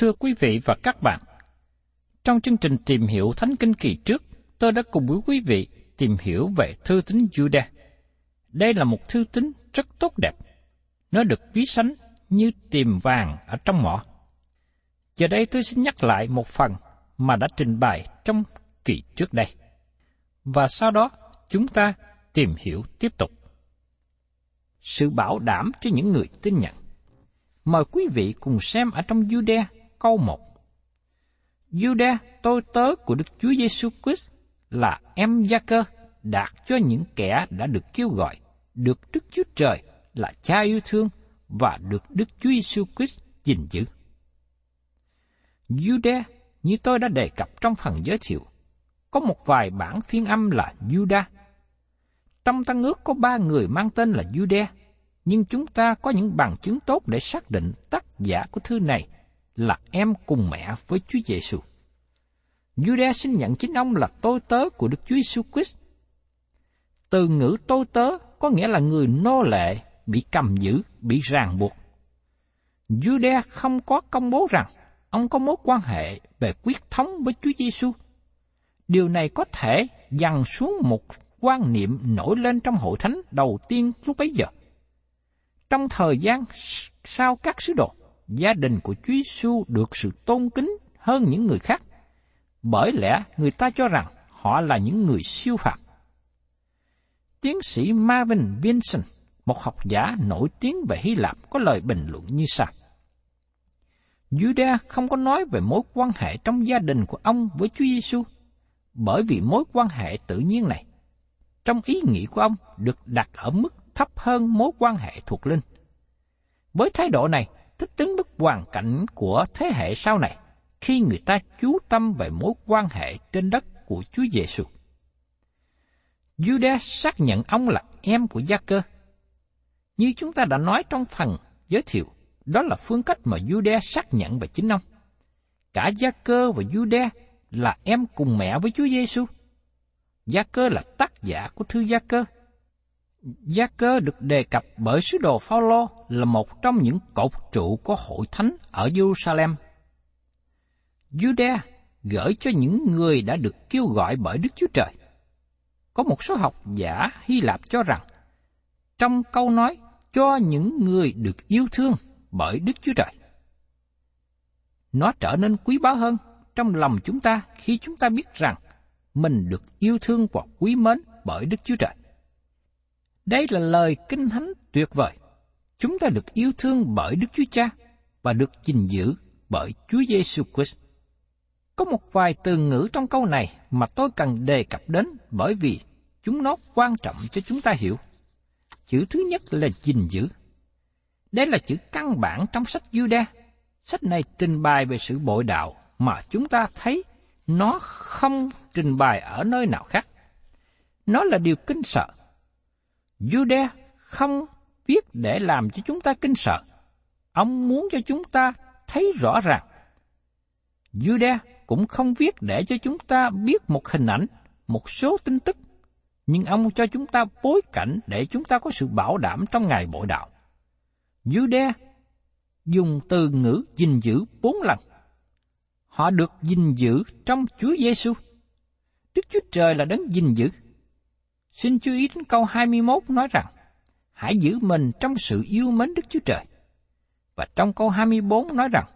Thưa quý vị và các bạn, trong chương trình tìm hiểu Thánh Kinh kỳ trước, tôi đã cùng với quý vị tìm hiểu về thư tín Judah. Đây là một thư tín rất tốt đẹp. Nó được ví sánh như tìm vàng ở trong mỏ. Giờ đây tôi xin nhắc lại một phần mà đã trình bày trong kỳ trước đây. Và sau đó chúng ta tìm hiểu tiếp tục. Sự bảo đảm cho những người tin nhận. Mời quý vị cùng xem ở trong Jude câu 1. Jude, tôi tớ của Đức Chúa Giêsu Christ là em gia cơ đạt cho những kẻ đã được kêu gọi, được Đức Chúa Trời là cha yêu thương và được Đức Chúa Giêsu Christ gìn giữ. Jude, như tôi đã đề cập trong phần giới thiệu, có một vài bản phiên âm là Judah. Trong tăng ước có ba người mang tên là Jude, nhưng chúng ta có những bằng chứng tốt để xác định tác giả của thư này là em cùng mẹ với Chúa Giêsu. Juda xin nhận chính ông là tôi tớ của Đức Chúa Giêsu Christ. Từ ngữ tôi tớ có nghĩa là người nô lệ bị cầm giữ, bị ràng buộc. Juda không có công bố rằng ông có mối quan hệ về quyết thống với Chúa Giêsu. Điều này có thể dằn xuống một quan niệm nổi lên trong hội thánh đầu tiên lúc bấy giờ. Trong thời gian sau các sứ đồ, gia đình của Chúa Giêsu được sự tôn kính hơn những người khác, bởi lẽ người ta cho rằng họ là những người siêu phàm. Tiến sĩ Marvin Vincent, một học giả nổi tiếng về Hy Lạp có lời bình luận như sau. Judah không có nói về mối quan hệ trong gia đình của ông với Chúa Giêsu, bởi vì mối quan hệ tự nhiên này, trong ý nghĩ của ông được đặt ở mức thấp hơn mối quan hệ thuộc linh. Với thái độ này, thích ứng với hoàn cảnh của thế hệ sau này, khi người ta chú tâm về mối quan hệ trên đất của Chúa Giêsu. Judas xác nhận ông là em của Gia Cơ. Như chúng ta đã nói trong phần giới thiệu, đó là phương cách mà Judas xác nhận về chính ông. Cả Gia Cơ và Judas là em cùng mẹ với Chúa Giêsu. Gia Cơ là tác giả của thư Gia Cơ. Gia Cơ được đề cập bởi sứ đồ Phaolô là một trong những cột trụ của hội thánh ở Jerusalem. Judea gửi cho những người đã được kêu gọi bởi Đức Chúa Trời. Có một số học giả Hy Lạp cho rằng, trong câu nói cho những người được yêu thương bởi Đức Chúa Trời. Nó trở nên quý báu hơn trong lòng chúng ta khi chúng ta biết rằng mình được yêu thương và quý mến bởi Đức Chúa Trời. Đây là lời kinh thánh tuyệt vời. Chúng ta được yêu thương bởi Đức Chúa Cha và được gìn giữ bởi Chúa Giêsu Christ. Có một vài từ ngữ trong câu này mà tôi cần đề cập đến bởi vì chúng nó quan trọng cho chúng ta hiểu. Chữ thứ nhất là gìn giữ. Đây là chữ căn bản trong sách Juda. Sách này trình bày về sự bội đạo mà chúng ta thấy nó không trình bày ở nơi nào khác. Nó là điều kinh sợ. Jude không viết để làm cho chúng ta kinh sợ. Ông muốn cho chúng ta thấy rõ ràng. Jude cũng không viết để cho chúng ta biết một hình ảnh, một số tin tức, nhưng ông cho chúng ta bối cảnh để chúng ta có sự bảo đảm trong ngày bội đạo. Jude dùng từ ngữ gìn giữ bốn lần. Họ được gìn giữ trong Chúa Giêsu. Đức Chúa Trời là đấng gìn giữ. Xin chú ý đến câu 21 nói rằng, hãy giữ mình trong sự yêu mến Đức Chúa Trời. Và trong câu 24 nói rằng,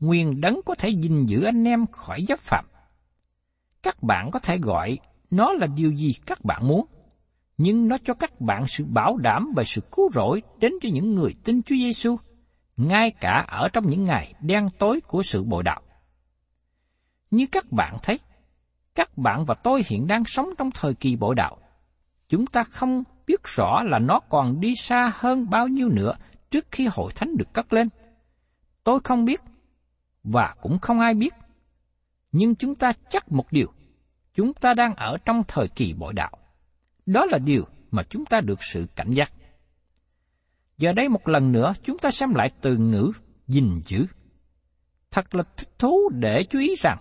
nguyên đấng có thể gìn giữ anh em khỏi giáp phạm. Các bạn có thể gọi nó là điều gì các bạn muốn, nhưng nó cho các bạn sự bảo đảm và sự cứu rỗi đến cho những người tin Chúa Giêsu, ngay cả ở trong những ngày đen tối của sự bội đạo. Như các bạn thấy, các bạn và tôi hiện đang sống trong thời kỳ bội đạo. Chúng ta không biết rõ là nó còn đi xa hơn bao nhiêu nữa trước khi hội thánh được cất lên. Tôi không biết, và cũng không ai biết. Nhưng chúng ta chắc một điều, chúng ta đang ở trong thời kỳ bội đạo. Đó là điều mà chúng ta được sự cảnh giác. Giờ đây một lần nữa chúng ta xem lại từ ngữ gìn giữ. Thật là thích thú để chú ý rằng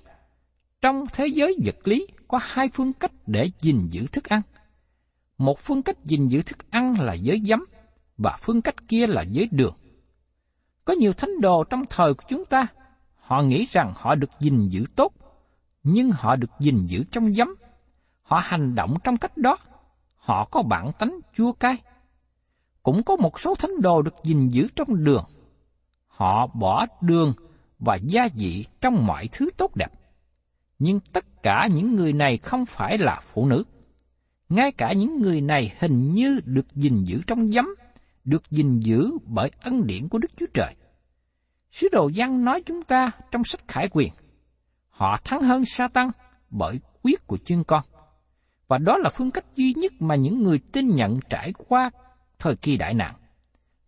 trong thế giới vật lý có hai phương cách để gìn giữ thức ăn. Một phương cách gìn giữ thức ăn là giới giấm, và phương cách kia là giới đường. Có nhiều thánh đồ trong thời của chúng ta, họ nghĩ rằng họ được gìn giữ tốt, nhưng họ được gìn giữ trong giấm. Họ hành động trong cách đó, họ có bản tánh chua cay. Cũng có một số thánh đồ được gìn giữ trong đường. Họ bỏ đường và gia vị trong mọi thứ tốt đẹp nhưng tất cả những người này không phải là phụ nữ. Ngay cả những người này hình như được gìn giữ trong giấm, được gìn giữ bởi ân điển của Đức Chúa Trời. Sứ đồ văn nói chúng ta trong sách Khải Quyền, họ thắng hơn sa tăng bởi quyết của chương con. Và đó là phương cách duy nhất mà những người tin nhận trải qua thời kỳ đại nạn.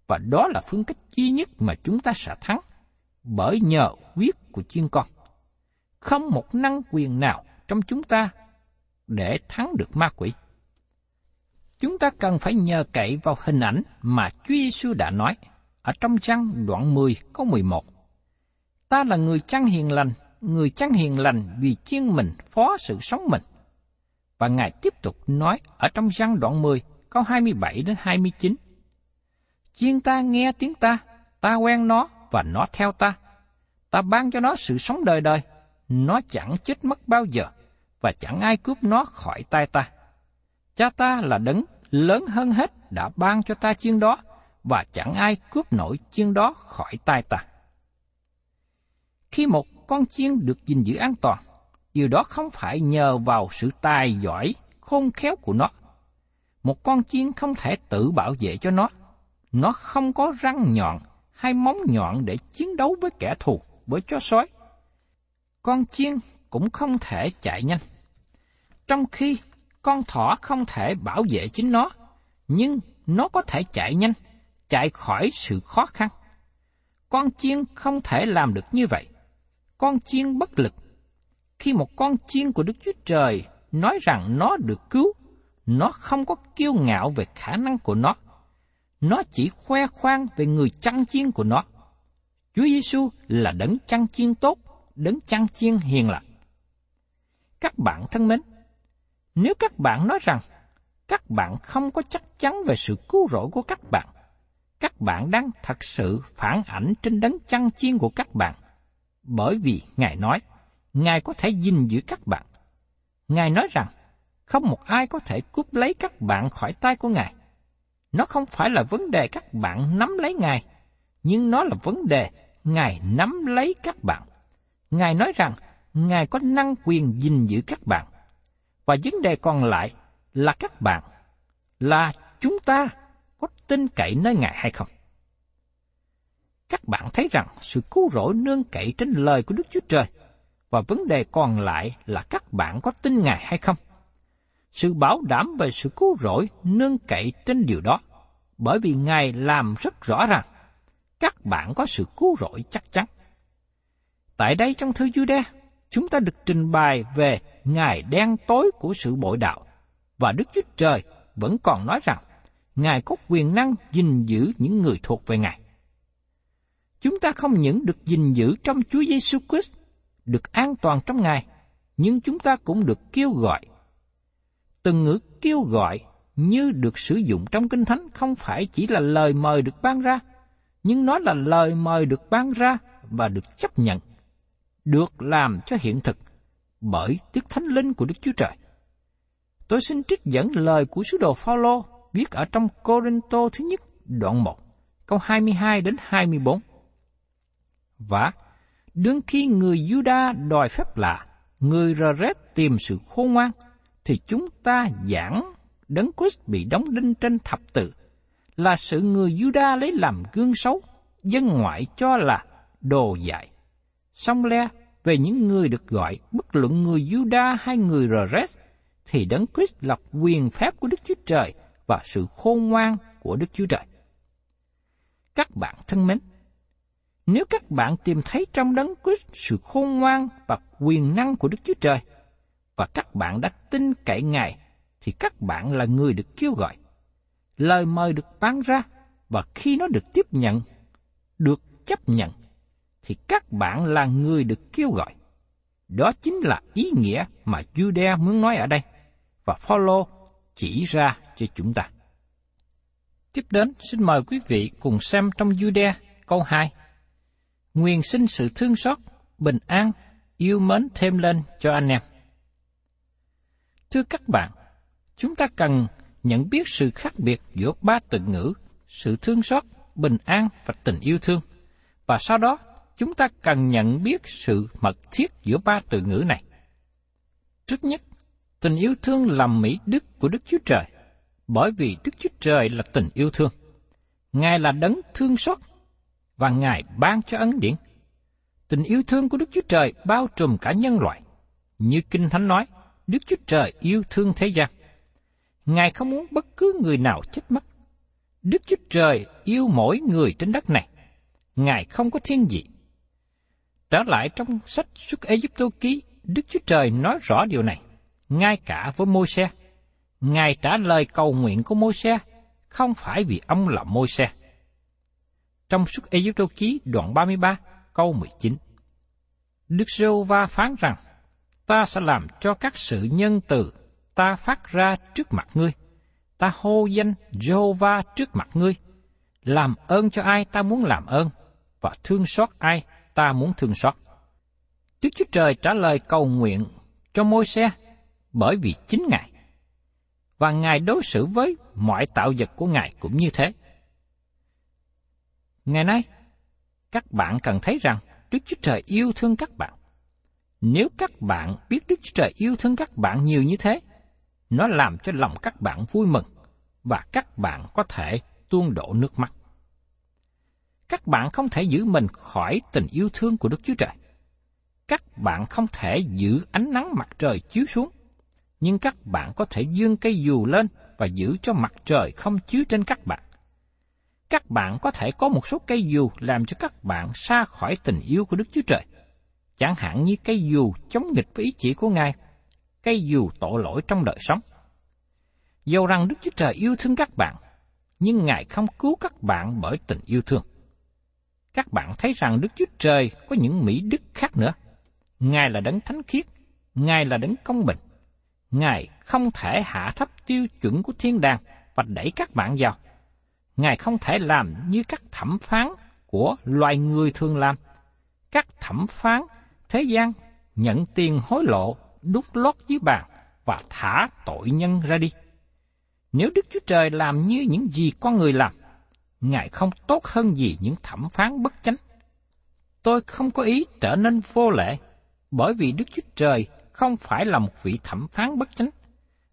Và đó là phương cách duy nhất mà chúng ta sẽ thắng, bởi nhờ quyết của chiên con không một năng quyền nào trong chúng ta để thắng được ma quỷ. Chúng ta cần phải nhờ cậy vào hình ảnh mà Chúa Giêsu đã nói ở trong trang đoạn 10 câu 11. Ta là người chăn hiền lành, người chăn hiền lành vì chiên mình phó sự sống mình. Và Ngài tiếp tục nói ở trong trang đoạn 10 câu 27 đến 29. Chiên ta nghe tiếng ta, ta quen nó và nó theo ta. Ta ban cho nó sự sống đời đời nó chẳng chết mất bao giờ, và chẳng ai cướp nó khỏi tay ta. Cha ta là đấng lớn hơn hết đã ban cho ta chiên đó, và chẳng ai cướp nổi chiên đó khỏi tay ta. Khi một con chiên được gìn giữ an toàn, điều đó không phải nhờ vào sự tài giỏi, khôn khéo của nó. Một con chiên không thể tự bảo vệ cho nó. Nó không có răng nhọn hay móng nhọn để chiến đấu với kẻ thù, với chó sói con chiên cũng không thể chạy nhanh. Trong khi con thỏ không thể bảo vệ chính nó, nhưng nó có thể chạy nhanh, chạy khỏi sự khó khăn. Con chiên không thể làm được như vậy. Con chiên bất lực. Khi một con chiên của Đức Chúa Trời nói rằng nó được cứu, nó không có kiêu ngạo về khả năng của nó. Nó chỉ khoe khoang về người chăn chiên của nó. Chúa Giêsu là đấng chăn chiên tốt, đấng chăn chiên hiền lành. Các bạn thân mến, nếu các bạn nói rằng các bạn không có chắc chắn về sự cứu rỗi của các bạn, các bạn đang thật sự phản ảnh trên đấng chăn chiên của các bạn, bởi vì Ngài nói, Ngài có thể gìn giữ các bạn. Ngài nói rằng, không một ai có thể cướp lấy các bạn khỏi tay của Ngài. Nó không phải là vấn đề các bạn nắm lấy Ngài, nhưng nó là vấn đề Ngài nắm lấy các bạn Ngài nói rằng Ngài có năng quyền gìn giữ các bạn. Và vấn đề còn lại là các bạn, là chúng ta có tin cậy nơi Ngài hay không? Các bạn thấy rằng sự cứu rỗi nương cậy trên lời của Đức Chúa Trời, và vấn đề còn lại là các bạn có tin Ngài hay không? Sự bảo đảm về sự cứu rỗi nương cậy trên điều đó, bởi vì Ngài làm rất rõ ràng, các bạn có sự cứu rỗi chắc chắn. Tại đây trong thư Jude, chúng ta được trình bày về ngày đen tối của sự bội đạo, và Đức Chúa Trời vẫn còn nói rằng Ngài có quyền năng gìn giữ những người thuộc về Ngài. Chúng ta không những được gìn giữ trong Chúa Giêsu Christ, được an toàn trong Ngài, nhưng chúng ta cũng được kêu gọi. Từng ngữ kêu gọi như được sử dụng trong Kinh Thánh không phải chỉ là lời mời được ban ra, nhưng nó là lời mời được ban ra và được chấp nhận, được làm cho hiện thực bởi Đức Thánh Linh của Đức Chúa Trời. Tôi xin trích dẫn lời của sứ đồ Phaolô viết ở trong Corinto thứ nhất đoạn 1, câu 22 đến 24. Và đương khi người Juda đòi phép lạ, người Reret tìm sự khôn ngoan, thì chúng ta giảng đấng Christ bị đóng đinh trên thập tự là sự người Juda lấy làm gương xấu, dân ngoại cho là đồ dại. Song le về những người được gọi, bất luận người Juda hay người Rores thì đấng Christ là quyền phép của Đức Chúa Trời và sự khôn ngoan của Đức Chúa Trời. Các bạn thân mến, nếu các bạn tìm thấy trong đấng Christ sự khôn ngoan và quyền năng của Đức Chúa Trời, và các bạn đã tin cậy Ngài, thì các bạn là người được kêu gọi. Lời mời được ban ra, và khi nó được tiếp nhận, được chấp nhận, thì các bạn là người được kêu gọi. Đó chính là ý nghĩa mà Jude muốn nói ở đây, và Phaolô chỉ ra cho chúng ta. Tiếp đến, xin mời quý vị cùng xem trong Jude câu 2. Nguyện sinh sự thương xót, bình an, yêu mến thêm lên cho anh em. Thưa các bạn, chúng ta cần nhận biết sự khác biệt giữa ba từ ngữ, sự thương xót, bình an và tình yêu thương. Và sau đó, chúng ta cần nhận biết sự mật thiết giữa ba từ ngữ này. Trước nhất, tình yêu thương là mỹ đức của Đức Chúa Trời, bởi vì Đức Chúa Trời là tình yêu thương. Ngài là đấng thương xót và Ngài ban cho ấn điển. Tình yêu thương của Đức Chúa Trời bao trùm cả nhân loại. Như Kinh Thánh nói, Đức Chúa Trời yêu thương thế gian. Ngài không muốn bất cứ người nào chết mất. Đức Chúa Trời yêu mỗi người trên đất này. Ngài không có thiên vị. Trở lại trong sách xuất Ai Cập ký, Đức Chúa Trời nói rõ điều này, ngay cả với Môi-se. Ngài trả lời cầu nguyện của Môi-se không phải vì ông là Môi-se. Trong xuất Ai Cập ký đoạn 33, câu 19. Đức giê va phán rằng, ta sẽ làm cho các sự nhân từ ta phát ra trước mặt ngươi. Ta hô danh Jehovah trước mặt ngươi. Làm ơn cho ai ta muốn làm ơn, và thương xót ai ta muốn thương xót. Đức Chúa Trời trả lời cầu nguyện cho môi xe bởi vì chính Ngài. Và Ngài đối xử với mọi tạo vật của Ngài cũng như thế. Ngày nay, các bạn cần thấy rằng Đức Chúa Trời yêu thương các bạn. Nếu các bạn biết Đức Chúa Trời yêu thương các bạn nhiều như thế, nó làm cho lòng các bạn vui mừng và các bạn có thể tuôn đổ nước mắt. Các bạn không thể giữ mình khỏi tình yêu thương của Đức Chúa Trời. Các bạn không thể giữ ánh nắng mặt trời chiếu xuống, nhưng các bạn có thể dương cây dù lên và giữ cho mặt trời không chiếu trên các bạn. Các bạn có thể có một số cây dù làm cho các bạn xa khỏi tình yêu của Đức Chúa Trời. Chẳng hạn như cây dù chống nghịch với ý chỉ của Ngài, cây dù tội lỗi trong đời sống. Dầu rằng Đức Chúa Trời yêu thương các bạn, nhưng Ngài không cứu các bạn bởi tình yêu thương. Các bạn thấy rằng Đức Chúa Trời có những mỹ đức khác nữa. Ngài là đấng thánh khiết, Ngài là đấng công bình. Ngài không thể hạ thấp tiêu chuẩn của thiên đàng và đẩy các bạn vào. Ngài không thể làm như các thẩm phán của loài người thường làm. Các thẩm phán thế gian nhận tiền hối lộ, đút lót dưới bàn và thả tội nhân ra đi. Nếu Đức Chúa Trời làm như những gì con người làm, Ngài không tốt hơn gì những thẩm phán bất chánh. Tôi không có ý trở nên vô lệ, bởi vì Đức Chúa Trời không phải là một vị thẩm phán bất chánh.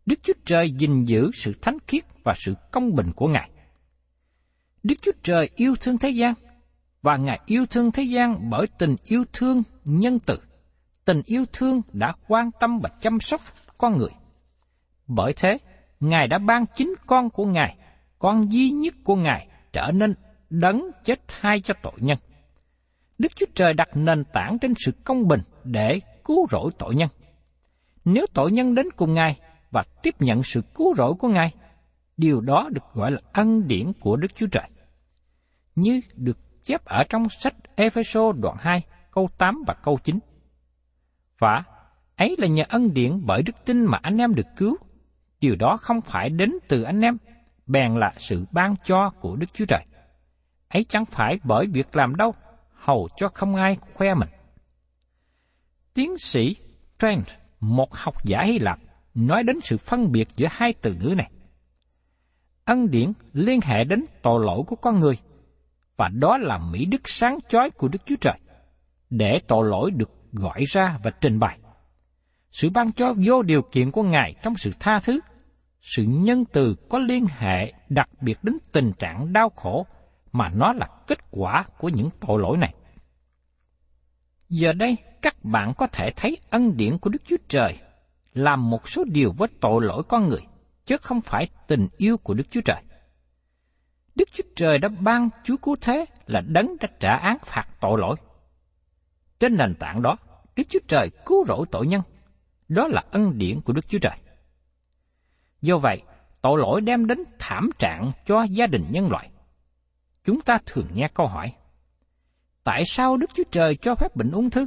Đức Chúa Trời gìn giữ sự thánh khiết và sự công bình của Ngài. Đức Chúa Trời yêu thương thế gian, và Ngài yêu thương thế gian bởi tình yêu thương nhân từ. Tình yêu thương đã quan tâm và chăm sóc con người. Bởi thế, Ngài đã ban chính con của Ngài, con duy nhất của Ngài trở nên đấng chết thay cho tội nhân. Đức Chúa Trời đặt nền tảng trên sự công bình để cứu rỗi tội nhân. Nếu tội nhân đến cùng Ngài và tiếp nhận sự cứu rỗi của Ngài, điều đó được gọi là ân điển của Đức Chúa Trời. Như được chép ở trong sách Epheso đoạn 2, câu 8 và câu 9. Và ấy là nhờ ân điển bởi đức tin mà anh em được cứu. Điều đó không phải đến từ anh em, bèn là sự ban cho của Đức Chúa Trời. Ấy chẳng phải bởi việc làm đâu, hầu cho không ai khoe mình. Tiến sĩ Trent, một học giả Hy Lạp, nói đến sự phân biệt giữa hai từ ngữ này. Ân điển liên hệ đến tội lỗi của con người, và đó là mỹ đức sáng chói của Đức Chúa Trời, để tội lỗi được gọi ra và trình bày. Sự ban cho vô điều kiện của Ngài trong sự tha thứ, sự nhân từ có liên hệ đặc biệt đến tình trạng đau khổ mà nó là kết quả của những tội lỗi này. Giờ đây, các bạn có thể thấy ân điển của Đức Chúa Trời làm một số điều với tội lỗi con người, chứ không phải tình yêu của Đức Chúa Trời. Đức Chúa Trời đã ban Chúa Cứu Thế là đấng đã trả án phạt tội lỗi. Trên nền tảng đó, Đức Chúa Trời cứu rỗi tội nhân. Đó là ân điển của Đức Chúa Trời. Do vậy, tội lỗi đem đến thảm trạng cho gia đình nhân loại. Chúng ta thường nghe câu hỏi, tại sao Đức Chúa Trời cho phép bệnh ung thư?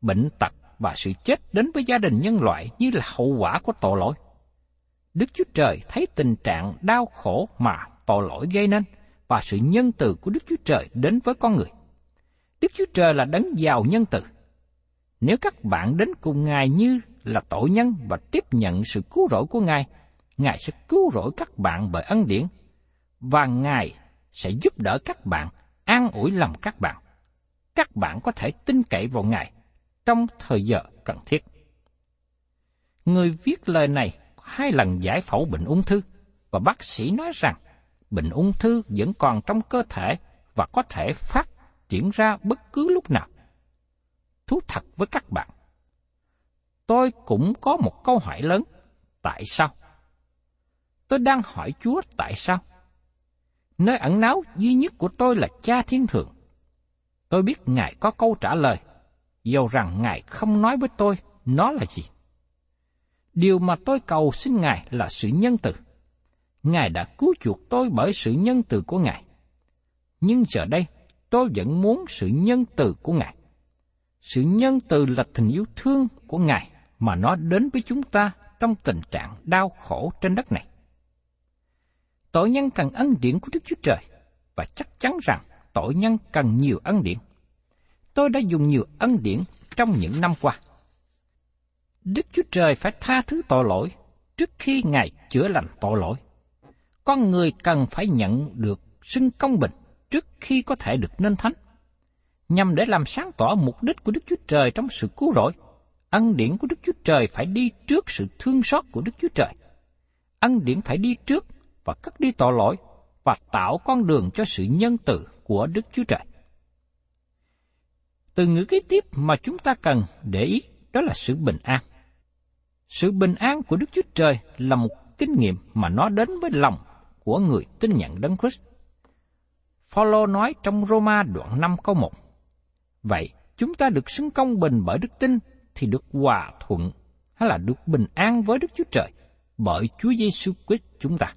Bệnh tật và sự chết đến với gia đình nhân loại như là hậu quả của tội lỗi. Đức Chúa Trời thấy tình trạng đau khổ mà tội lỗi gây nên và sự nhân từ của Đức Chúa Trời đến với con người. Đức Chúa Trời là đấng giàu nhân từ. Nếu các bạn đến cùng Ngài như là tội nhân và tiếp nhận sự cứu rỗi của Ngài, Ngài sẽ cứu rỗi các bạn bởi ân điển, và Ngài sẽ giúp đỡ các bạn, an ủi lòng các bạn. Các bạn có thể tin cậy vào Ngài trong thời giờ cần thiết. Người viết lời này hai lần giải phẫu bệnh ung thư, và bác sĩ nói rằng bệnh ung thư vẫn còn trong cơ thể và có thể phát triển ra bất cứ lúc nào. Thú thật với các bạn, tôi cũng có một câu hỏi lớn, tại sao? Tôi đang hỏi Chúa tại sao? Nơi ẩn náu duy nhất của tôi là Cha Thiên Thượng. Tôi biết Ngài có câu trả lời, dầu rằng Ngài không nói với tôi nó là gì. Điều mà tôi cầu xin Ngài là sự nhân từ. Ngài đã cứu chuộc tôi bởi sự nhân từ của Ngài. Nhưng giờ đây, tôi vẫn muốn sự nhân từ của Ngài. Sự nhân từ là tình yêu thương của Ngài mà nó đến với chúng ta trong tình trạng đau khổ trên đất này. Tội nhân cần ân điển của Đức Chúa Trời và chắc chắn rằng tội nhân cần nhiều ân điển. Tôi đã dùng nhiều ân điển trong những năm qua. Đức Chúa Trời phải tha thứ tội lỗi trước khi Ngài chữa lành tội lỗi. Con người cần phải nhận được xưng công bình trước khi có thể được nên thánh. Nhằm để làm sáng tỏ mục đích của Đức Chúa Trời trong sự cứu rỗi, ăn điển của Đức Chúa Trời phải đi trước sự thương xót của Đức Chúa Trời. ăn điển phải đi trước và cất đi tội lỗi và tạo con đường cho sự nhân từ của Đức Chúa Trời. Từ ngữ kế tiếp mà chúng ta cần để ý đó là sự bình an. Sự bình an của Đức Chúa Trời là một kinh nghiệm mà nó đến với lòng của người tin nhận Đấng Christ. Phaolô nói trong Roma đoạn 5 câu 1. Vậy, chúng ta được xứng công bình bởi đức tin thì được hòa thuận hay là được bình an với Đức Chúa Trời bởi Chúa Giêsu Christ chúng ta.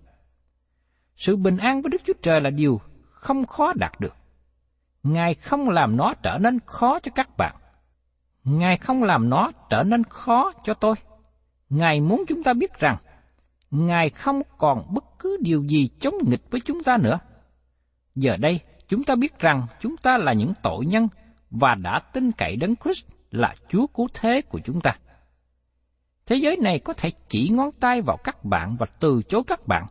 Sự bình an với Đức Chúa Trời là điều không khó đạt được. Ngài không làm nó trở nên khó cho các bạn. Ngài không làm nó trở nên khó cho tôi. Ngài muốn chúng ta biết rằng, Ngài không còn bất cứ điều gì chống nghịch với chúng ta nữa. Giờ đây, chúng ta biết rằng chúng ta là những tội nhân và đã tin cậy đấng Christ là Chúa cứu thế của chúng ta. Thế giới này có thể chỉ ngón tay vào các bạn và từ chối các bạn,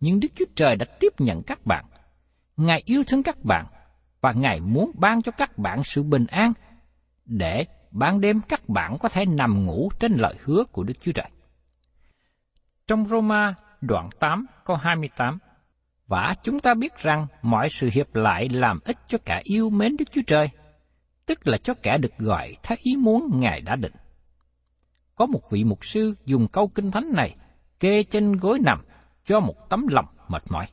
nhưng Đức Chúa Trời đã tiếp nhận các bạn. Ngài yêu thương các bạn và Ngài muốn ban cho các bạn sự bình an để ban đêm các bạn có thể nằm ngủ trên lời hứa của Đức Chúa Trời. Trong Roma đoạn 8 câu 28 Và chúng ta biết rằng mọi sự hiệp lại làm ích cho cả yêu mến Đức Chúa Trời, tức là cho kẻ được gọi theo ý muốn Ngài đã định. Có một vị mục sư dùng câu kinh thánh này kê trên gối nằm cho một tấm lòng mệt mỏi.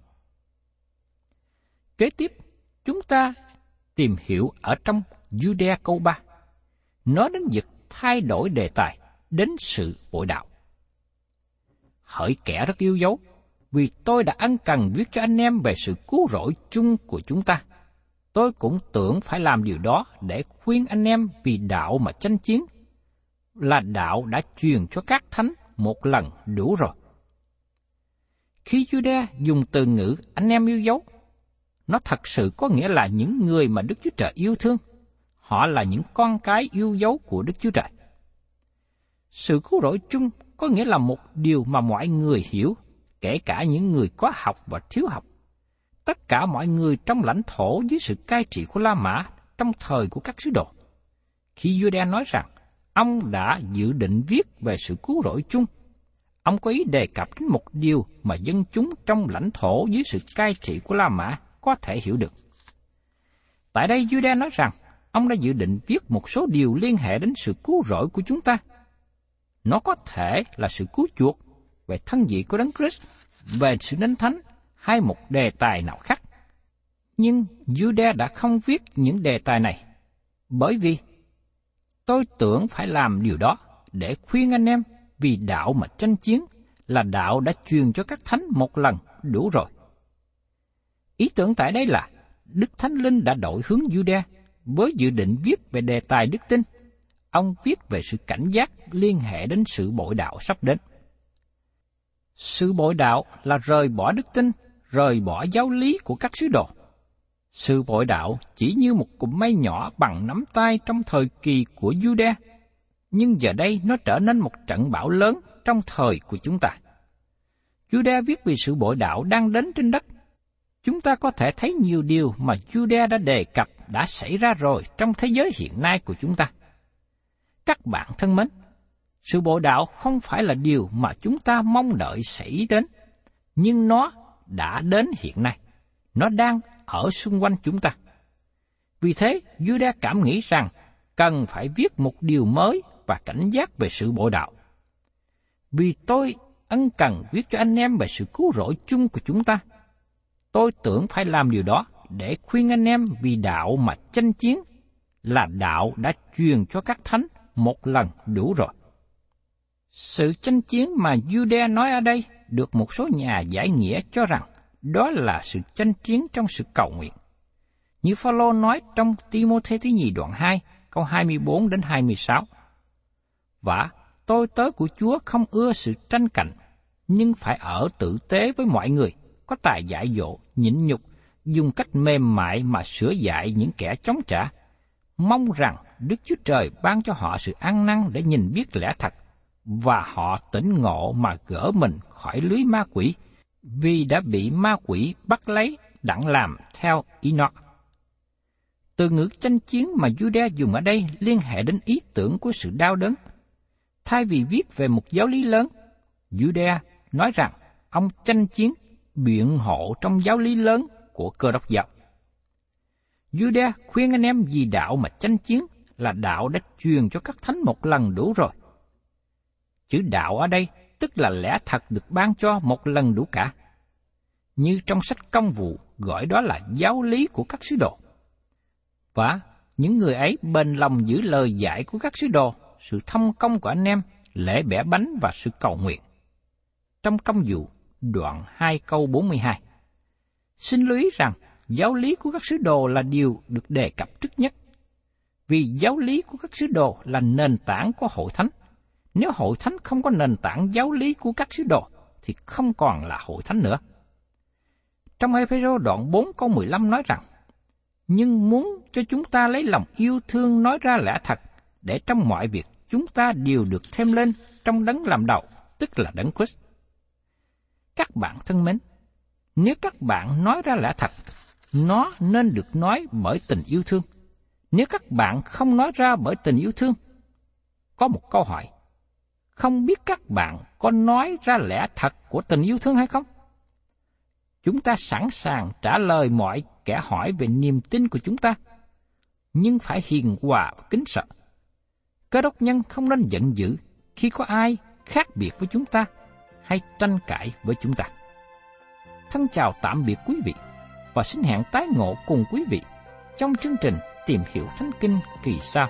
Kế tiếp, chúng ta tìm hiểu ở trong Judea câu 3. Nói đến việc thay đổi đề tài đến sự bội đạo. Hỡi kẻ rất yêu dấu, vì tôi đã ăn cần viết cho anh em về sự cứu rỗi chung của chúng ta. Tôi cũng tưởng phải làm điều đó để khuyên anh em vì đạo mà tranh chiến, là đạo đã truyền cho các thánh một lần đủ rồi. Khi Juda dùng từ ngữ anh em yêu dấu, nó thật sự có nghĩa là những người mà Đức Chúa Trời yêu thương. Họ là những con cái yêu dấu của Đức Chúa Trời. Sự cứu rỗi chung có nghĩa là một điều mà mọi người hiểu, kể cả những người có học và thiếu học. Tất cả mọi người trong lãnh thổ dưới sự cai trị của La Mã trong thời của các sứ đồ. Khi Judah nói rằng ông đã dự định viết về sự cứu rỗi chung, ông có ý đề cập đến một điều mà dân chúng trong lãnh thổ dưới sự cai trị của La Mã có thể hiểu được. Tại đây Judah nói rằng ông đã dự định viết một số điều liên hệ đến sự cứu rỗi của chúng ta. Nó có thể là sự cứu chuộc về thân vị của Đấng Christ, về sự đến thánh hay một đề tài nào khác. Nhưng Jude đã không viết những đề tài này, bởi vì tôi tưởng phải làm điều đó để khuyên anh em vì đạo mà tranh chiến là đạo đã truyền cho các thánh một lần đủ rồi. Ý tưởng tại đây là Đức Thánh Linh đã đổi hướng Jude với dự định viết về đề tài đức tin. Ông viết về sự cảnh giác liên hệ đến sự bội đạo sắp đến. Sự bội đạo là rời bỏ đức tin, rời bỏ giáo lý của các sứ đồ. Sự bội đạo chỉ như một cụm mây nhỏ bằng nắm tay trong thời kỳ của Jude, nhưng giờ đây nó trở nên một trận bão lớn trong thời của chúng ta. Jude viết về sự bội đạo đang đến trên đất chúng ta có thể thấy nhiều điều mà Jude đã đề cập đã xảy ra rồi trong thế giới hiện nay của chúng ta. Các bạn thân mến, sự bội đạo không phải là điều mà chúng ta mong đợi xảy đến, nhưng nó đã đến hiện nay. Nó đang ở xung quanh chúng ta. Vì thế, Judah cảm nghĩ rằng cần phải viết một điều mới và cảnh giác về sự bội đạo. Vì tôi ân cần viết cho anh em về sự cứu rỗi chung của chúng ta – tôi tưởng phải làm điều đó để khuyên anh em vì đạo mà tranh chiến là đạo đã truyền cho các thánh một lần đủ rồi. Sự tranh chiến mà Jude nói ở đây được một số nhà giải nghĩa cho rằng đó là sự tranh chiến trong sự cầu nguyện. Như Phaolô nói trong Timôthê thứ nhì đoạn 2, câu 24 đến 26. Và tôi tớ của Chúa không ưa sự tranh cạnh, nhưng phải ở tử tế với mọi người, có tài giải dỗ, nhịn nhục, dùng cách mềm mại mà sửa dạy những kẻ chống trả, mong rằng Đức Chúa Trời ban cho họ sự ăn năn để nhìn biết lẽ thật, và họ tỉnh ngộ mà gỡ mình khỏi lưới ma quỷ, vì đã bị ma quỷ bắt lấy đặng làm theo ý nó. Từ ngữ tranh chiến mà Judah dùng ở đây liên hệ đến ý tưởng của sự đau đớn. Thay vì viết về một giáo lý lớn, Judah nói rằng ông tranh chiến biện hộ trong giáo lý lớn của cơ đốc giáo. Judah khuyên anh em vì đạo mà tranh chiến là đạo đã truyền cho các thánh một lần đủ rồi. Chữ đạo ở đây tức là lẽ thật được ban cho một lần đủ cả. Như trong sách công vụ gọi đó là giáo lý của các sứ đồ. Và những người ấy bền lòng giữ lời dạy của các sứ đồ, sự thông công của anh em, lễ bẻ bánh và sự cầu nguyện. Trong công vụ, đoạn 2 câu 42. Xin lưu ý rằng, giáo lý của các sứ đồ là điều được đề cập trước nhất. Vì giáo lý của các sứ đồ là nền tảng của hội thánh. Nếu hội thánh không có nền tảng giáo lý của các sứ đồ, thì không còn là hội thánh nữa. Trong Ephesos đoạn 4 câu 15 nói rằng, Nhưng muốn cho chúng ta lấy lòng yêu thương nói ra lẽ thật, để trong mọi việc chúng ta đều được thêm lên trong đấng làm đầu, tức là đấng Christ. Các bạn thân mến, nếu các bạn nói ra lẽ thật, nó nên được nói bởi tình yêu thương. Nếu các bạn không nói ra bởi tình yêu thương, có một câu hỏi. Không biết các bạn có nói ra lẽ thật của tình yêu thương hay không? Chúng ta sẵn sàng trả lời mọi kẻ hỏi về niềm tin của chúng ta, nhưng phải hiền hòa và kính sợ. Cơ đốc nhân không nên giận dữ khi có ai khác biệt với chúng ta hay tranh cãi với chúng ta. Thân chào tạm biệt quý vị và xin hẹn tái ngộ cùng quý vị trong chương trình Tìm hiểu Thánh Kinh kỳ sau.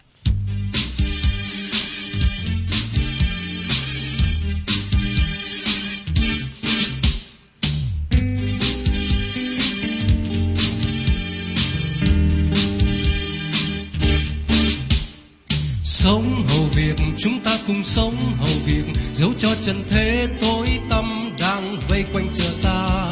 Trần thế tối tâm đang vây quanh chờ ta.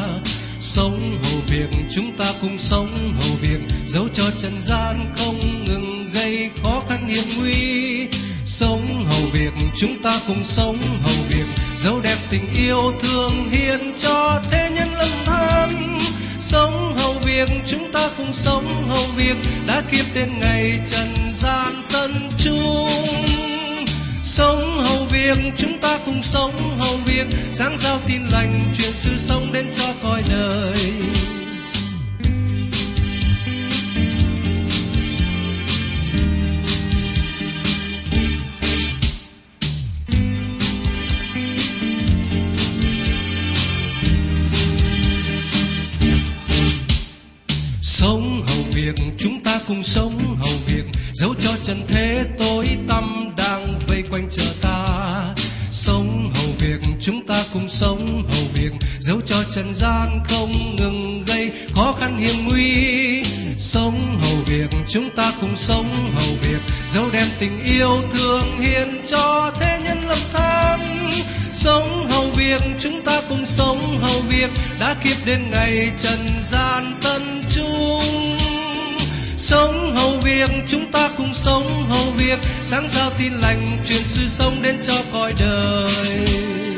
Sống hầu việc, chúng ta cùng sống hầu việc. Dẫu cho trần gian không ngừng gây khó khăn hiểm nguy. Sống hầu việc, chúng ta cùng sống hầu việc. Dẫu đẹp tình yêu thương hiền cho thế nhân lâm than. Sống hầu việc, chúng ta cùng sống hầu việc. Đã kiếp đến ngày trần gian tân chung sống, hầu việc chúng ta cùng sống, hầu việc sáng giao tin lành, truyền sự sống đến cho cõi đời. Cùng sống hầu việc. Dẫu đem tình yêu thương hiền cho thế nhân lâm than, sống hầu việc, chúng ta cùng sống hầu việc. Đã kiếp đến ngày trần gian tân chung sống hầu việc, chúng ta cùng sống hầu việc. Sáng giao tin lành, truyền sự sống đến cho cõi đời.